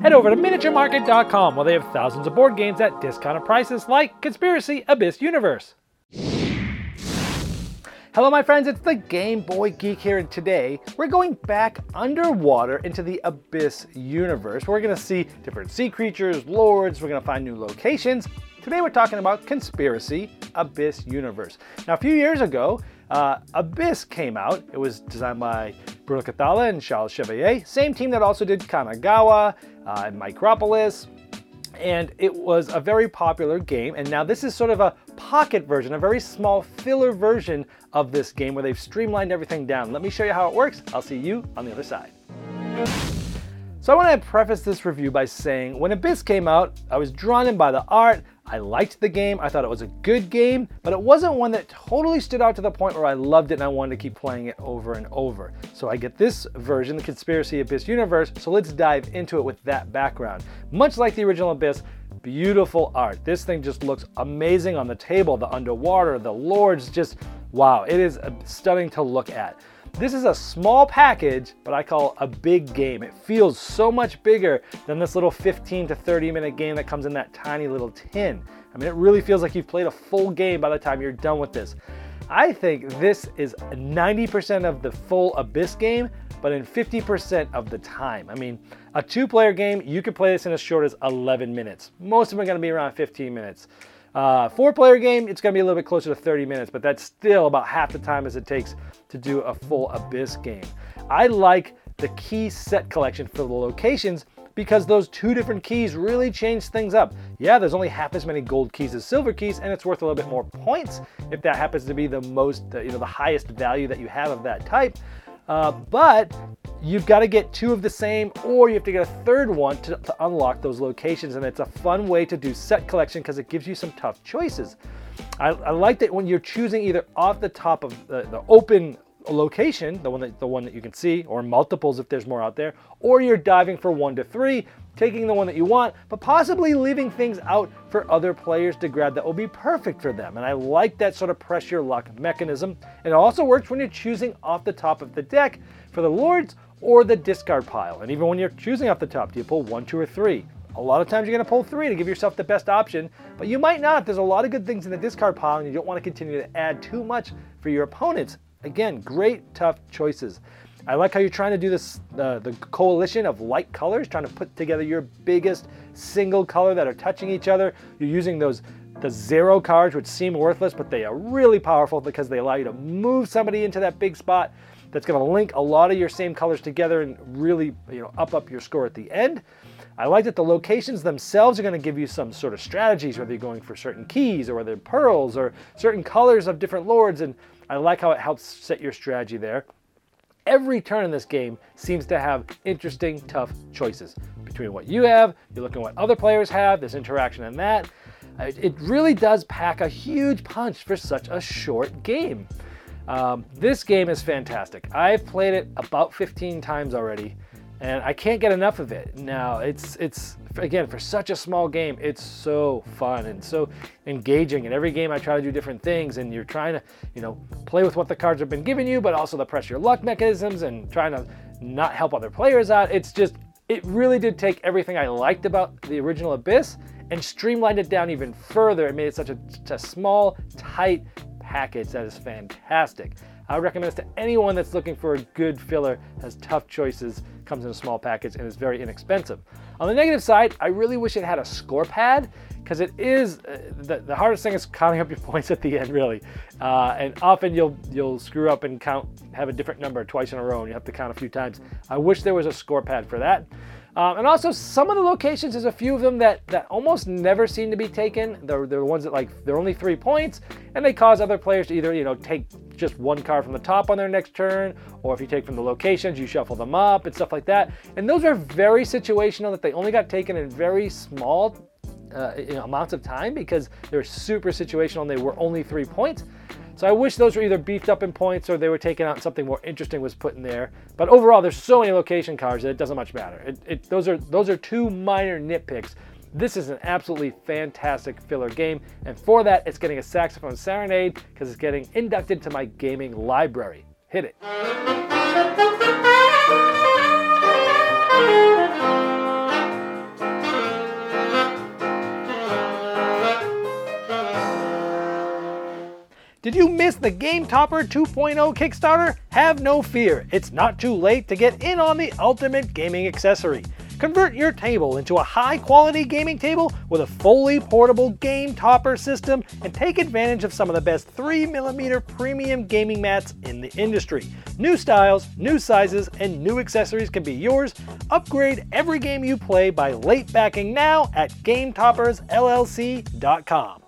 Head over to miniaturemarket.com where they have thousands of board games at discounted prices like Conspiracy Abyss Universe. Hello, my friends, it's the Game Boy Geek here, and today we're going back underwater into the Abyss universe. We're gonna see different sea creatures, lords, we're gonna find new locations. Today we're talking about Conspiracy Abyss Universe. Now, a few years ago, uh, Abyss came out. It was designed by Bruno Cathala and Charles Chevalier, same team that also did Kanagawa uh, and Micropolis, and it was a very popular game. And now this is sort of a pocket version, a very small filler version of this game where they've streamlined everything down. Let me show you how it works. I'll see you on the other side. So I want to preface this review by saying when Abyss came out, I was drawn in by the art, I liked the game, I thought it was a good game, but it wasn't one that totally stood out to the point where I loved it and I wanted to keep playing it over and over. So I get this version, the Conspiracy Abyss universe, so let's dive into it with that background. Much like the original Abyss, beautiful art. This thing just looks amazing on the table, the underwater, the lords, just wow, it is stunning to look at. This is a small package, but I call a big game. It feels so much bigger than this little 15 to 30 minute game that comes in that tiny little tin. I mean, it really feels like you've played a full game by the time you're done with this. I think this is 90% of the full Abyss game, but in 50% of the time. I mean, a two player game, you could play this in as short as 11 minutes. Most of them are to be around 15 minutes. Uh, four player game, it's going to be a little bit closer to 30 minutes, but that's still about half the time as it takes to do a full Abyss game. I like the key set collection for the locations because those two different keys really change things up. Yeah, there's only half as many gold keys as silver keys, and it's worth a little bit more points if that happens to be the most, you know, the highest value that you have of that type. Uh, but you've got to get two of the same, or you have to get a third one to, to unlock those locations, and it's a fun way to do set collection because it gives you some tough choices. I, I like that when you're choosing either off the top of the, the open location, the one that the one that you can see, or multiples if there's more out there, or you're diving for one to three, taking the one that you want, but possibly leaving things out for other players to grab that will be perfect for them. And I like that sort of press your luck mechanism. And it also works when you're choosing off the top of the deck for the lords or the discard pile. And even when you're choosing off the top, do you pull one, two, or three? A lot of times you're going to pull three to give yourself the best option, but you might not. There's a lot of good things in the discard pile, and you don't want to continue to add too much for your opponents. Again, great, tough choices. I like how you're trying to do this, uh, the coalition of light colors, trying to put together your biggest single color that are touching each other. You're using those the zero cards, which seem worthless, but they are really powerful because they allow you to move somebody into that big spot that's going to link a lot of your same colors together and really you know up up your score at the end. I like that the locations themselves are going to give you some sort of strategies, whether you're going for certain keys or whether pearls or certain colors of different lords and I like how it helps set your strategy there. Every turn in this game seems to have interesting, tough choices between what you have, you're looking at what other players have, there's interaction in that. It really does pack a huge punch for such a short game. Um, this game is fantastic. I've played it about 15 times already and I can't get enough of it. Now, it's it's again for such a small game, it's so fun and so engaging. And every game I try to do different things, and you're trying to you know play with what the cards have been giving you, but also the press your luck mechanisms and trying to not help other players out. It's just it really did take everything I liked about the original Abyss and streamlined it down even further. It made it such a, a small, tight package that is fantastic. I would recommend this to anyone that's looking for a good filler, has tough choices, comes in a small package, and is very inexpensive. On the negative side, I really wish it had a score pad because it is uh, the, the hardest thing is counting up your points at the end, really. Uh, and often you'll you'll screw up and count have a different number twice in a row, and you have to count a few times. I wish there was a score pad for that. Um, and also, some of the locations, there's a few of them that, that almost never seem to be taken. They're, they're ones that, like, they're only three points, and they cause other players to either, you know, take just one card from the top on their next turn, or if you take from the locations, you shuffle them up and stuff like that. And those are very situational that they only got taken in very small uh, you know, amounts of time because they're super situational and they were only three points. So I wish those were either beefed up in points or they were taken out and something more interesting was put in there. But overall, there's so many location cards that it doesn't much matter. It, it, those are those are two minor nitpicks. This is an absolutely fantastic filler game, and for that, it's getting a saxophone serenade because it's getting inducted to my gaming library. Hit it. Did you miss the Game Topper 2.0 Kickstarter? Have no fear, it's not too late to get in on the ultimate gaming accessory. Convert your table into a high quality gaming table with a fully portable game topper system and take advantage of some of the best 3mm premium gaming mats in the industry. New styles, new sizes, and new accessories can be yours. Upgrade every game you play by late backing now at GameToppersLLC.com.